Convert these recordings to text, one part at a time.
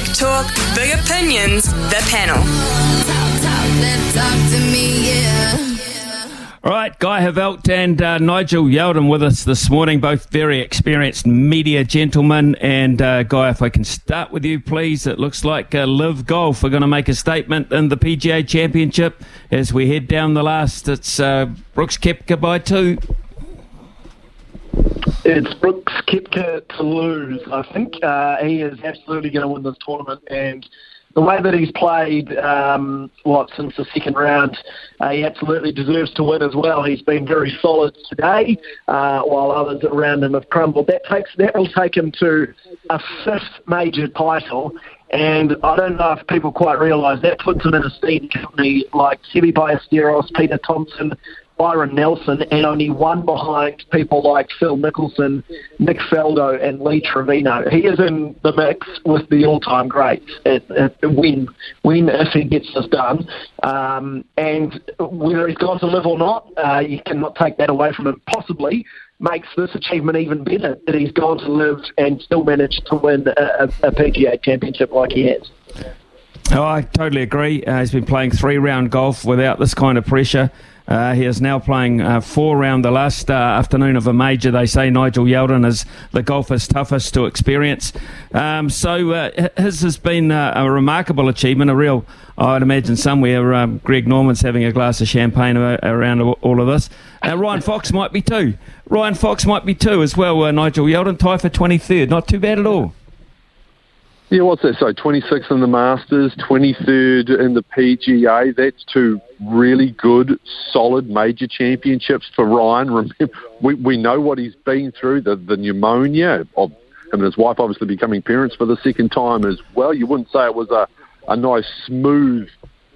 Big talk, big opinions, the panel. All right, Guy Heveldt and uh, Nigel Yalden with us this morning, both very experienced media gentlemen. And uh, Guy, if I can start with you, please. It looks like uh, LIV Golf are going to make a statement in the PGA Championship as we head down the last. It's uh, Brooks Koepka by two. It's Brooks Koepka to lose. I think uh, he is absolutely going to win this tournament, and the way that he's played, um, what since the second round, uh, he absolutely deserves to win as well. He's been very solid today, uh, while others around him have crumbled. That takes that will take him to a fifth major title. And I don't know if people quite realise that puts him in a steam company like Seve Ballesteros, Peter Thomson, Byron Nelson, and only one behind people like Phil Mickelson, Nick Faldo, and Lee Trevino. He is in the mix with the all-time greats at, at win, win if he gets this done. Um, and whether he's gone to LIV or not, uh, you cannot take that away from him. Possibly makes this achievement even better that he's gone to LIV and still managed to win a, a PGA championship like he has. Oh, I totally agree. Uh, he's been playing three round golf without this kind of pressure. Uh, he is now playing uh, four round the last uh, afternoon of a major. They say Nigel Yalden is the golfer's toughest to experience. Um, so uh, his has been uh, a remarkable achievement, a real, I'd imagine somewhere um, Greg Norman's having a glass of champagne around all of this. Uh, Ryan Fox might be too. Ryan Fox might be too as well. Nigel Yalden, tie for 23rd. Not too bad at all. Yeah, what's that? So 26th in the Masters, 23rd in the PGA. That's two really good, solid major championships for Ryan. Remember, we, we know what he's been through, the, the pneumonia of him and his wife obviously becoming parents for the second time as well. You wouldn't say it was a, a nice, smooth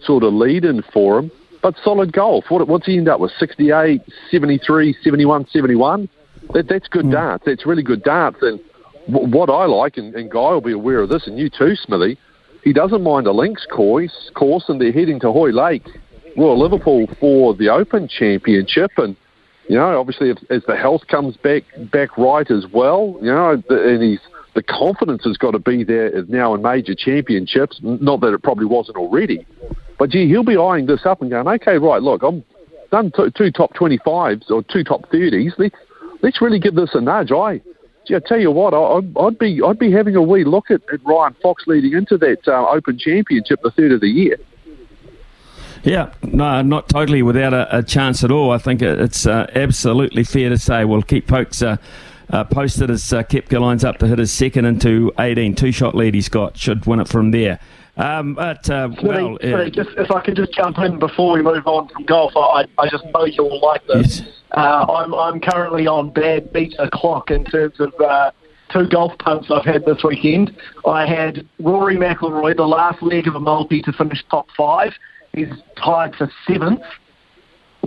sort of lead-in for him, but solid golf. What, what's he end up with? 68, 73, 71, 71? That, that's good mm. darts. That's really good darts. And what I like, and, and Guy will be aware of this, and you too, Smithy, he doesn't mind a links course, course and they're heading to Hoylake, Royal Liverpool for the Open Championship. And, you know, obviously, if, as the health comes back back right as well, you know, and he's, the confidence has got to be there now in major championships. Not that it probably wasn't already. But, gee, he'll be eyeing this up and going, okay, right, look, I'm done two, two top 25s or two top 30s. Let's, let's really give this a nudge. I I tell you what, I'd, I'd be I'd be having a wee look at, at Ryan Fox leading into that uh, Open Championship, the third of the year. Yeah, no, not totally without a, a chance at all. I think it's uh, absolutely fair to say we'll keep folks uh, uh, posted as uh, Koepka lines up to hit his second into 18. Two shot lead he's got. Should win it from there. Um, but, uh, well, sorry, just, if I could just jump in before we move on from golf, I, I just know you'll like this. Yes. Uh, I'm, I'm currently on bad beat o'clock in terms of uh, two golf punts I've had this weekend. I had Rory McIlroy, the last leg of a multi to finish top five. He's tied for seventh,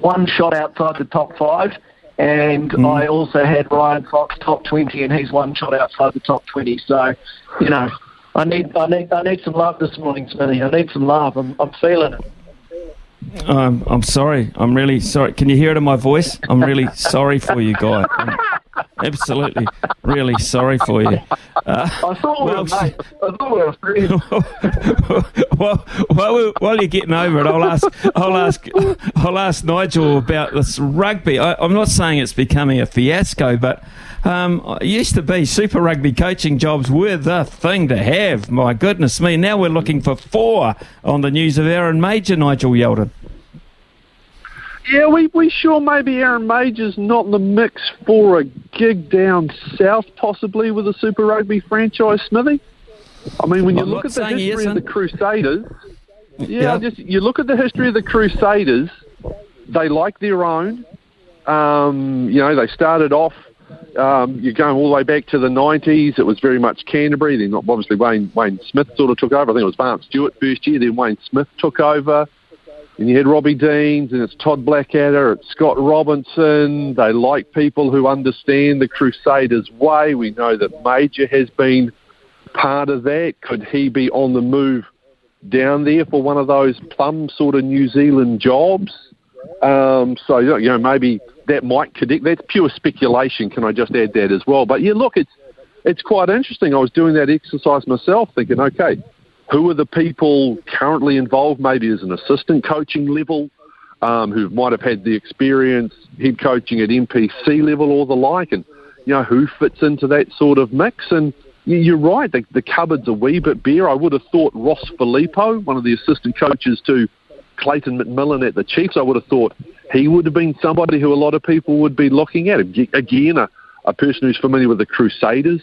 one shot outside the top five. And mm. I also had Ryan Fox top 20, and he's one shot outside the top 20. So, you know, I need, I need, I need some love this morning, Smithy. I need some love. I'm, I'm feeling it. Um, I'm sorry. I'm really sorry. Can you hear it in my voice? I'm really sorry for you, guy. I'm absolutely, really sorry for you. Uh, I thought we well, were mates. I thought we were friends. well, while, while you're getting over it, I'll ask, I'll ask, I'll ask Nigel about this rugby. I, I'm not saying it's becoming a fiasco, but um, used to be Super Rugby coaching jobs were the thing to have. My goodness me. Now we're looking for four on the news of Aaron Mauger, Nigel Yalden. Yeah, we, we sure maybe Aaron Mauger's not in the mix for a gig down south, possibly with a Super Rugby franchise, Smithy. I mean, when you I'm look at the history of the Crusaders, yeah, yeah, just you look at the history of the Crusaders. They like their own. Um, you know, they started off Um, you're going all the way back to the 90s. It was very much Canterbury. Then obviously Wayne Wayne Smith sort of took over. I think it was Vance Stewart first year. Then Wayne Smith took over. And you had Robbie Deans and it's Todd Blackadder, it's Scott Robinson. They like people who understand the Crusaders' way. We know that Mauger has been part of that. Could he be on the move down there for one of those plum sort of New Zealand jobs? Um, so you know maybe that might connect. That's pure speculation. Can I just add that as well? But yeah, look, it's it's quite interesting. I was doing that exercise myself, thinking, okay, who are the people currently involved, maybe as an assistant coaching level, um, who might have had the experience head coaching at NPC level or the like, and you know who fits into that sort of mix. And you're right, the, the cupboard's a wee bit bare. I would have thought Ross Filipo, one of the assistant coaches to Clayton McMillan at the Chiefs, I would have thought he would have been somebody who a lot of people would be looking at. Again, a, a person who's familiar with the Crusaders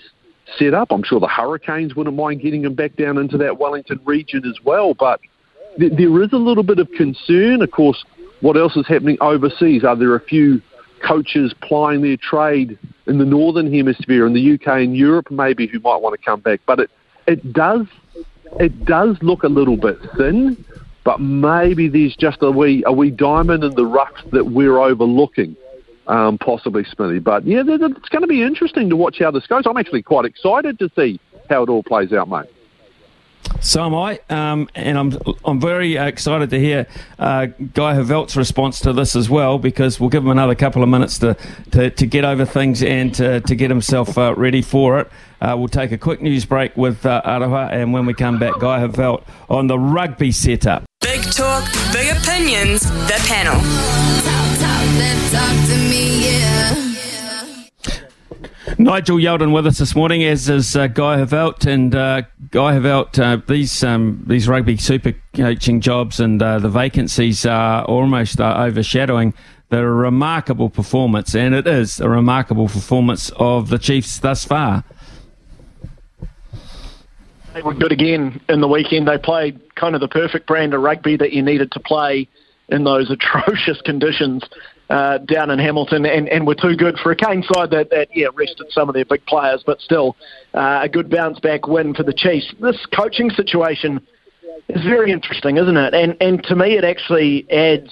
set up. I'm sure the Hurricanes wouldn't mind getting him back down into that Wellington region as well. But th- there is a little bit of concern. Of course, what else is happening overseas? Are there a few coaches plying their trade in the northern hemisphere, in the UK and Europe, maybe who might want to come back? But it it does it does look a little bit thin. But maybe there's just a wee a wee diamond in the rough that we're overlooking um, possibly Smithy. But yeah, it's going to be interesting to watch how this goes. I'm actually quite excited to see how it all plays out, mate. So am I, um, and I'm I'm very excited to hear uh, Guy Heveldt's response to this as well, because we'll give him another couple of minutes to, to, to get over things and to, to get himself uh, ready for it. Uh, we'll take a quick news break with uh, Aroha, and when we come back, Guy Heveldt on the rugby setup. Big talk, big opinions, the panel. Nigel Yalden with us this morning, as is uh, Guy Heveldt. And uh, Guy Heveldt, uh, these um, these rugby super coaching jobs and uh, the vacancies are almost uh, overshadowing the remarkable performance, and it is a remarkable performance of the Chiefs thus far. They were good again in the weekend. They played kind of the perfect brand of rugby that you needed to play in those atrocious conditions uh, down in Hamilton, and, and were too good for a Cane side that, that yeah rested some of their big players, but still uh, a good bounce back win for the Chiefs. This coaching situation is very interesting, isn't it? And and to me, it actually adds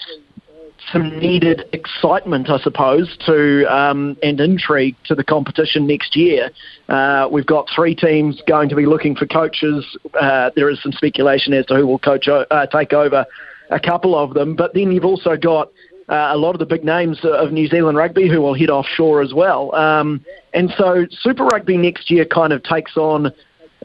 some needed excitement, I suppose, to um, and intrigue to the competition next year. Uh, we've got three teams going to be looking for coaches. Uh, there is some speculation as to who will coach uh, take over a couple of them, but then you've also got uh, a lot of the big names of New Zealand rugby who will head offshore as well. Um, and so Super Rugby next year kind of takes on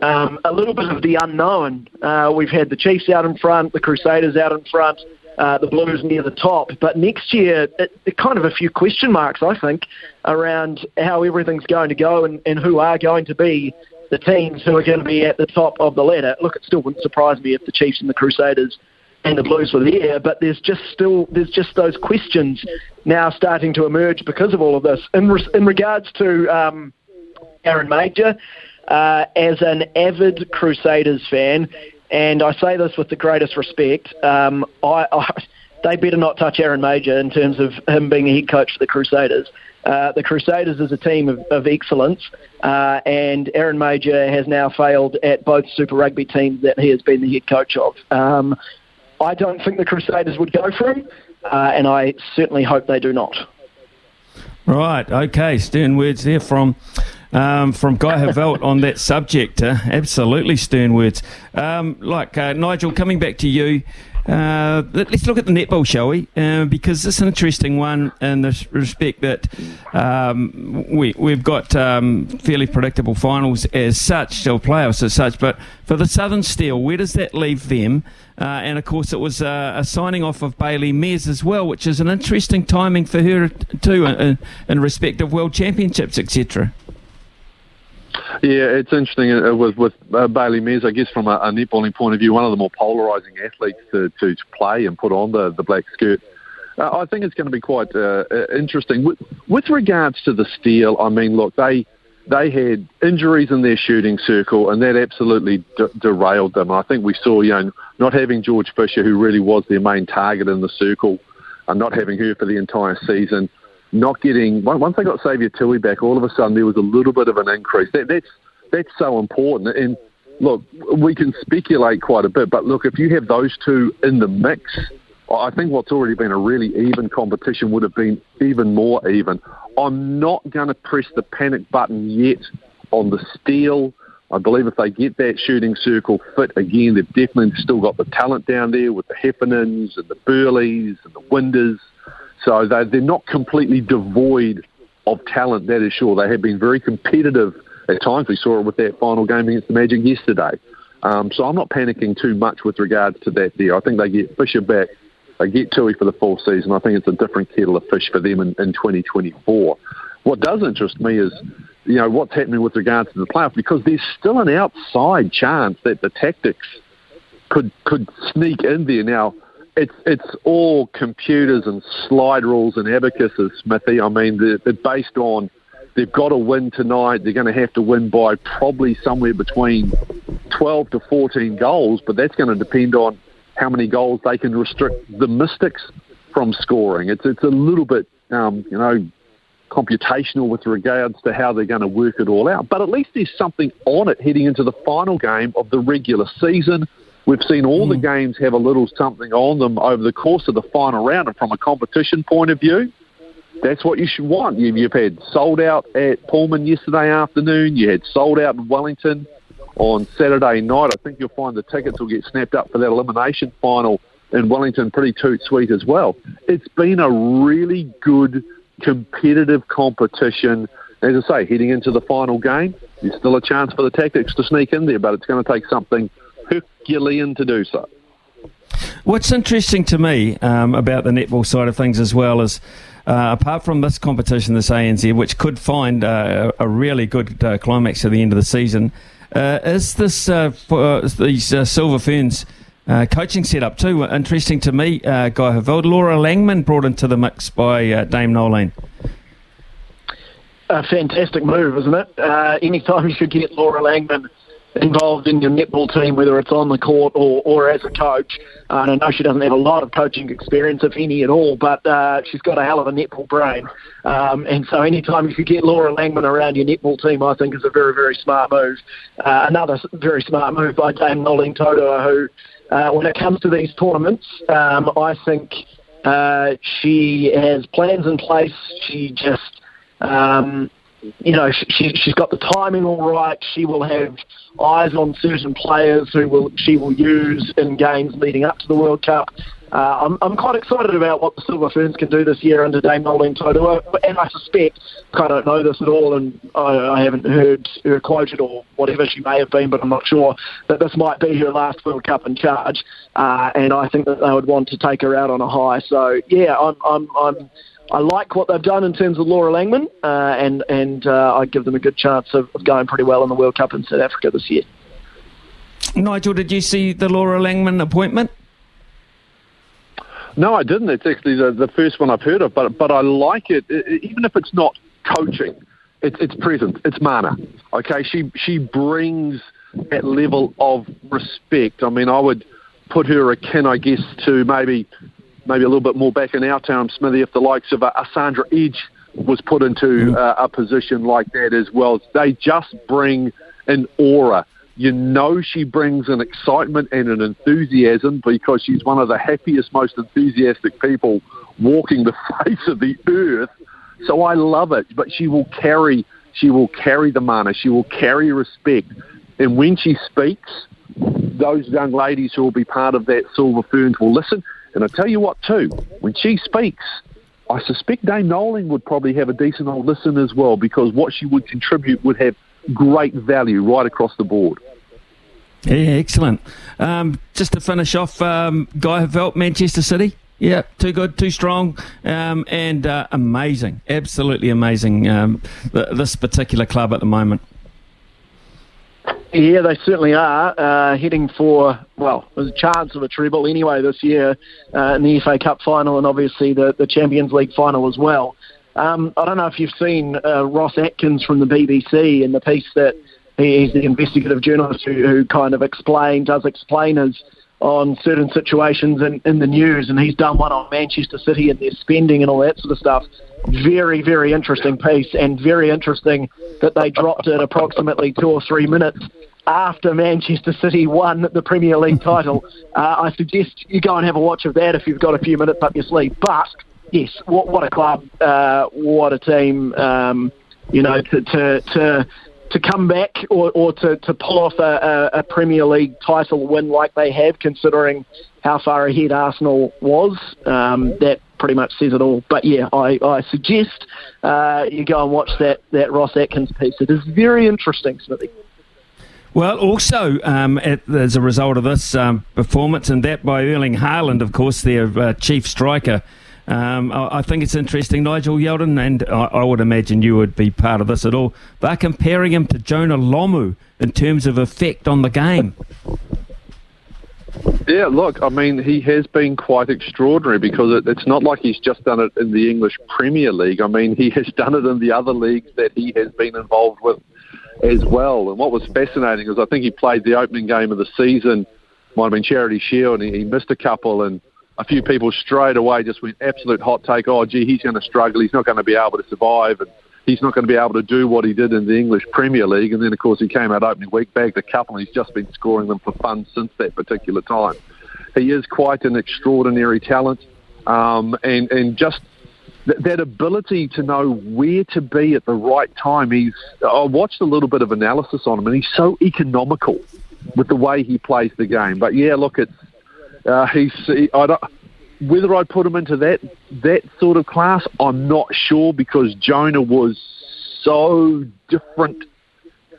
um, a little bit of the unknown. Uh, we've had the Chiefs out in front, the Crusaders out in front uh, the Blues near the top. But next year, it, it kind of a few question marks, I think, around how everything's going to go and, and who are going to be the teams who are going to be at the top of the ladder. Look, it still wouldn't surprise me if the Chiefs and the Crusaders and the Blues were there, but there's just still there's just those questions now starting to emerge because of all of this. In re- in regards to um, Aaron Mauger, uh, as an avid Crusaders fan, and I say this with the greatest respect. Um, I, I, they better not touch Aaron Mauger in terms of him being a head coach for the Crusaders. Uh, the Crusaders is a team of, of excellence, uh, and Aaron Mauger has now failed at both Super Rugby teams that he has been the head coach of. Um, I don't think the Crusaders would go for him, uh, and I certainly hope they do not. Right, okay, stern words there from um, from Guy Heveldt on that subject. Uh, absolutely stern words. Um, like uh, Nigel, coming back to you. Uh, let's look at the netball, shall we? Uh, because it's an interesting one in the respect that um, we, we've got um, fairly predictable finals as such, or playoffs as such. But for the Southern Steel, where does that leave them? Uh, and of course, it was uh, a signing off of Bailey Mes as well, which is an interesting timing for her too, in, in respect of World Championships, etc. Yeah, it's interesting uh, with with uh, Bailey Mes. I guess from a, a netballing point of view, one of the more polarising athletes to, to play and put on the the black skirt. Uh, I think it's going to be quite uh, uh, interesting. With, with regards to the steel, I mean, look, they they had injuries in their shooting circle, and that absolutely de- derailed them. I think we saw, you know, not having George Fisher, who really was their main target in the circle, and not having her for the entire season not getting once they got Saviour Tui back, all of a sudden there was a little bit of an increase. That, that's that's so important. And look, we can speculate quite a bit, but look, if you have those two in the mix, I think what's already been a really even competition would have been even more even. I'm not going to press the panic button yet on the steel. I believe if they get that shooting circle fit again, they've definitely still got the talent down there with the Heffernans and the Burleys and the Winders. So they're, they're not completely devoid of talent, that is sure. They have been very competitive at times. We saw it with that final game against the Magic yesterday. Um, so I'm not panicking too much with regards to that there. I think they get Fisher back. They get Tui for the full season. I think it's a different kettle of fish for them in, in 2024. What does interest me is, you know, what's happening with regards to the playoff because there's still an outside chance that the tactics could could sneak in there. Now, it's it's all computers and slide rules and abacuses, Smithy. I mean, they're, they're based on they've got to win tonight. They're going to have to win by probably somewhere between 12 to 14 goals, but that's going to depend on how many goals they can restrict the Mystics from scoring. It's it's a little bit, um, you know, computational with regards to how they're going to work it all out. But at least there's something on it heading into the final game of the regular season. We've seen all mm. the games have a little something on them over the course of the final round, and from a competition point of view, that's what you should want. You've had sold out at Pulman yesterday afternoon. You had sold out in Wellington on Saturday night. I think you'll find the tickets will get snapped up for that elimination final in Wellington pretty toot sweet as well. It's been a really good competitive competition. As I say, heading into the final game, there's still a chance for the Tactics to sneak in there, but it's going to take something Herculean to do so. What's interesting to me um, about the netball side of things as well is, uh, apart from this competition, this ANZ, which could find uh, a really good uh, climax at the end of the season, uh, is this uh, for, uh, these Silver Ferns coaching setup too interesting to me? Guy Heveldt, Laura Langman brought into the mix by Dame Noeline. A fantastic move, isn't it? anytime you could get Laura Langman involved in your netball team, whether it's on the court or, or as a coach. Uh, and I know she doesn't have a lot of coaching experience, if any at all, but uh, she's got a hell of a netball brain. Um, and so anytime you could get Laura Langman around your netball team, I think is a very, very smart move. Uh, another very smart move by Dame Noeline Taurua, who, uh, when it comes to these tournaments, um, I think uh, she has plans in place. She just um, you know, she, she's got the timing all right. She will have eyes on certain players who will she will use in games leading up to the World Cup. Uh, I'm, I'm quite excited about what the Silver Ferns can do this year under Dame Noeline Taurua, and I suspect, I don't know this at all, and I, I haven't heard her quoted or whatever she may have been, but I'm not sure that this might be her last World Cup in charge, uh, and I think that they would want to take her out on a high. So yeah, I'm I'm I'm I like what they've done in terms of Laura Langman, uh, and and uh, I give them a good chance of, of, going pretty well in the World Cup in South Africa this year. Nigel, did you see the Laura Langman appointment? No, I didn't. It's actually the, the first one I've heard of, but but I like it, it even if it's not coaching. It's it's present. It's mana. Okay, she she brings that level of respect. I mean, I would put her akin, I guess, to maybe maybe a little bit more back in our town, Smithy, if the likes of uh, Sandra Edge was put into uh, a position like that as well. They just bring an aura. You know she brings an excitement and an enthusiasm because she's one of the happiest, most enthusiastic people walking the face of the earth. So I love it. But she will carry she will carry the mana, she will carry respect. And when she speaks, those young ladies who will be part of that Silver Ferns will listen. And I tell you what, too, when she speaks, I suspect Dame Noeline would probably have a decent old listen as well because what she would contribute would have great value right across the board. Yeah, excellent. Um, just to finish off, um, Guy Heveldt, Manchester City. Yeah, too good, too strong, um, and uh, amazing. Absolutely amazing, um, this particular club at the moment. Yeah, they certainly are uh, heading for well, there's a chance of a treble anyway this year uh, in the FA Cup final and obviously the, the Champions League final as well. Um, I don't know if you've seen uh, Ros Atkins from the BBC and the piece that he, he's the investigative journalist who, who kind of explain does explain his on certain situations in, in the news, and he's done one on Manchester City and their spending and all that sort of stuff. Very, very interesting piece, and very interesting that they dropped it approximately two or three minutes after Manchester City won the Premier League title. Uh, I suggest you go and have a watch of that if you've got a few minutes up your sleeve. But yes, what, what a club, uh, what a team. Um, you know, to to to, to come back or, or to, to pull off a, a, Premier League title win like they have, considering how far ahead Arsenal was. Um, that pretty much says it all. But yeah, I, I suggest uh, you go and watch that, that Ros Atkins piece. It is very interesting, Smithy. Well, also um, at, as a result of this um, performance, and that by Erling Haaland, of course, their uh, chief striker. Um, I, think it's interesting, Nigel Yalden, and I, I, would imagine you would be part of this at all. They're comparing him to Jonah Lomu in terms of effect on the game. Yeah, look, I mean, he has been quite extraordinary because it, it's not like he's just done it in the English Premier League. I mean, he has done it in the other leagues that he has been involved with as well. And what was fascinating is I think he played the opening game of the season, might have been Charity Shield, and he, he missed a couple, and a few people straight away just went absolute hot take. Oh, gee, he's going to struggle. He's not going to be able to survive, and he's not going to be able to do what he did in the English Premier League. And then, of course, he came out opening week, bagged a couple, and he's just been scoring them for fun since that particular time. He is quite an extraordinary talent, um, and and just th- that ability to know where to be at the right time. He's I watched a little bit of analysis on him, and he's so economical with the way he plays the game. But yeah, look, it's uh, he's he, I don't. Whether I'd put him into that that sort of class, I'm not sure because Jonah was so different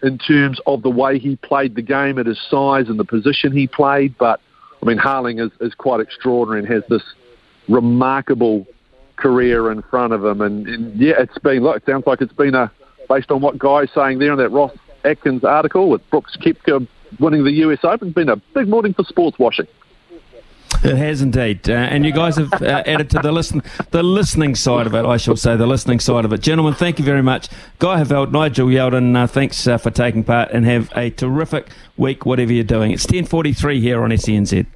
in terms of the way he played the game at his size and the position he played. But I mean, Haaland is, is quite extraordinary and has this remarkable career in front of him. And, and yeah, it's been, look, it sounds like it's been a, based on what Guy's saying there in that Ros Atkins article with Brooks Koepka winning the US Open, it's been a big morning for sports washing. It has indeed, uh, and you guys have uh, added to the listen, the listening side of it. I shall say the listening side of it, gentlemen. Thank you very much, Guy Heveldt, Nigel Yalden. Uh, thanks uh, for taking part, and have a terrific week, whatever you're doing. It's ten forty three here on SENZ.